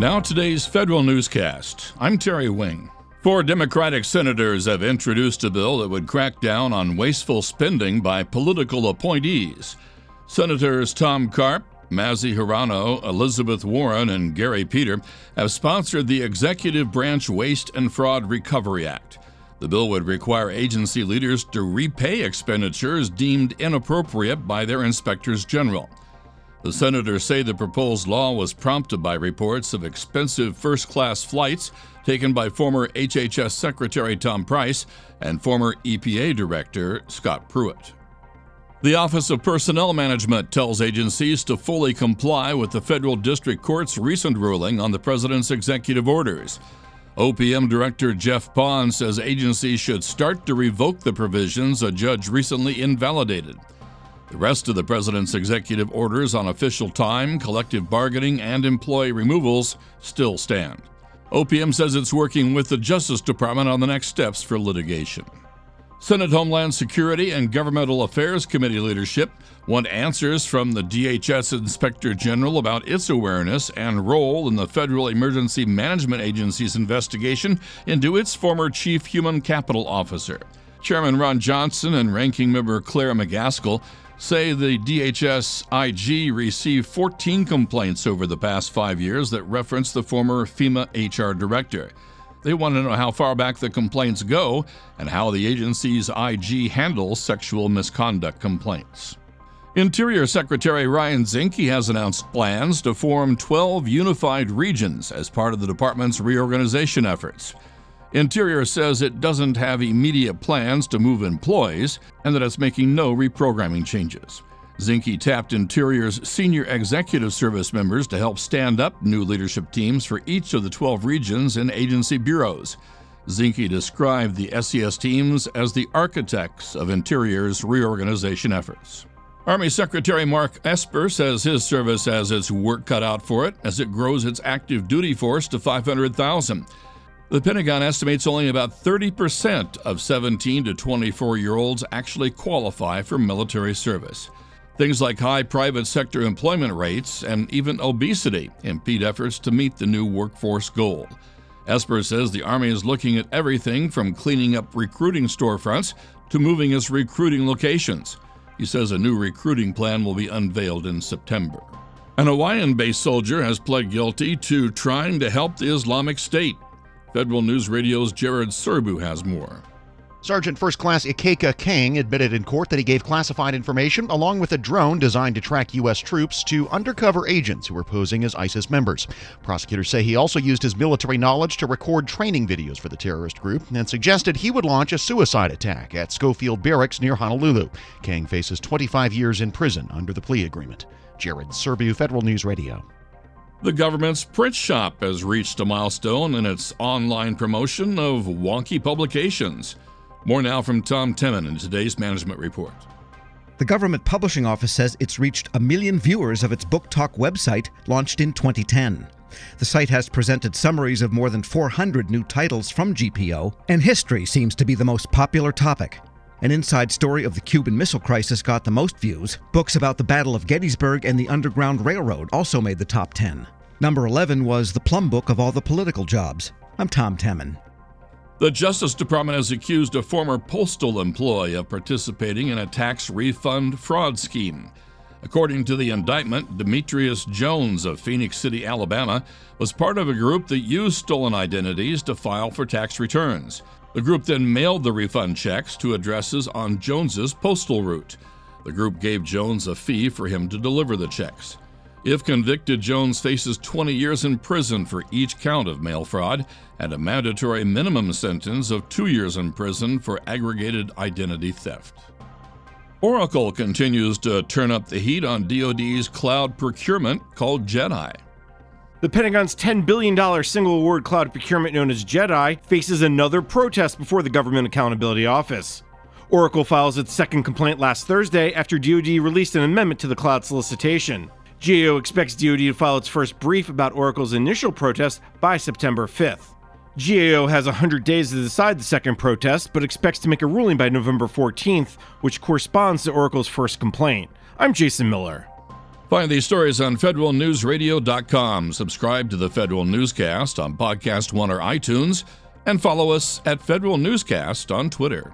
Now, today's federal newscast. I'm Terry Wing. Four Democratic senators have introduced a bill that would crack down on wasteful spending by political appointees. Senators Tom Carper, Mazie Hirono, Elizabeth Warren, and Gary Peter have sponsored the Executive Branch Waste and Fraud Recovery Act. The bill would require agency leaders to repay expenditures deemed inappropriate by their inspectors general. The senators say the proposed law was prompted by reports of expensive first class flights taken by former HHS Secretary Tom Price and former EPA Director Scott Pruitt. The Office of Personnel Management tells agencies to fully comply with the federal district court's recent ruling on the president's executive orders. OPM Director Jeff Pon says agencies should start to revoke the provisions a judge recently invalidated. The rest of the president's executive orders on official time, collective bargaining, and employee removals still stand. OPM says it's working with the Justice Department on the next steps for litigation. Senate Homeland Security and Governmental Affairs Committee leadership want answers from the DHS Inspector General about its awareness and role in the Federal Emergency Management Agency's investigation into its former Chief Human Capital Officer. Chairman Ron Johnson and Ranking Member Claire McCaskill say the DHS IG received 14 complaints over the past five years that reference the former FEMA HR director. They want to know how far back the complaints go and how the agency's IG handles sexual misconduct complaints. Interior Secretary Ryan Zinke has announced plans to form 12 unified regions as part of the department's reorganization efforts. Interior says it doesn't have immediate plans to move employees and that it's making no reprogramming changes. Zinke tapped Interior's senior executive service members to help stand up new leadership teams for each of the 12 regions and agency bureaus. Zinke described the SES teams as the architects of Interior's reorganization efforts. Army Secretary Mark Esper says his service has its work cut out for it as it grows its active duty force to 500,000. The Pentagon estimates only about 30% of 17 to 24 year olds actually qualify for military service. Things like high private sector employment rates and even obesity impede efforts to meet the new workforce goal. Esper says the Army is looking at everything from cleaning up recruiting storefronts to moving its recruiting locations. He says a new recruiting plan will be unveiled in September. An Hawaiian based soldier has pled guilty to trying to help the Islamic State. Federal News Radio's Jared Serbu has more. Sergeant First Class Ikaika Kang admitted in court that he gave classified information along with a drone designed to track U.S. troops to undercover agents who were posing as ISIS members. Prosecutors say he also used his military knowledge to record training videos for the terrorist group and suggested he would launch a suicide attack at Schofield Barracks near Honolulu. Kang faces 25 years in prison under the plea agreement. Jared Serbu, Federal News Radio. The government's print shop has reached a milestone in its online promotion of wonky publications. More now from Tom Temin in today's management report. The Government Publishing Office says it's reached a million viewers of its Book Talk website, launched in 2010. The site has presented summaries of more than 400 new titles from GPO, and history seems to be the most popular topic. An inside story of the Cuban Missile Crisis got the most views. Books about the Battle of Gettysburg and the Underground Railroad also made the top 10. Number 11 was The Plum Book of All the Political Jobs. I'm Tom Temin. The Justice Department has accused a former postal employee of participating in a tax refund fraud scheme. According to the indictment, Demetrius Jones of Phenix City, Alabama, was part of a group that used stolen identities to file for tax returns. The group then mailed the refund checks to addresses on Jones's postal route. The group gave Jones a fee for him to deliver the checks. If convicted, Jones faces 20 years in prison for each count of mail fraud and a mandatory minimum sentence of two years in prison for aggravated identity theft. Oracle continues to turn up the heat on DoD's cloud procurement called JEDI. The Pentagon's $10 billion single award cloud procurement known as JEDI faces another protest before the Government Accountability Office. Oracle files its second complaint last Thursday after DoD released an amendment to the cloud solicitation. GAO expects DoD to file its first brief about Oracle's initial protest by September 5th. GAO has 100 days to decide the second protest, but expects to make a ruling by November 14th, which corresponds to Oracle's first complaint. I'm Jason Miller. Find these stories on federalnewsradio.com. Subscribe to the Federal Newscast on Podcast One or iTunes, and follow us at Federal Newscast on Twitter.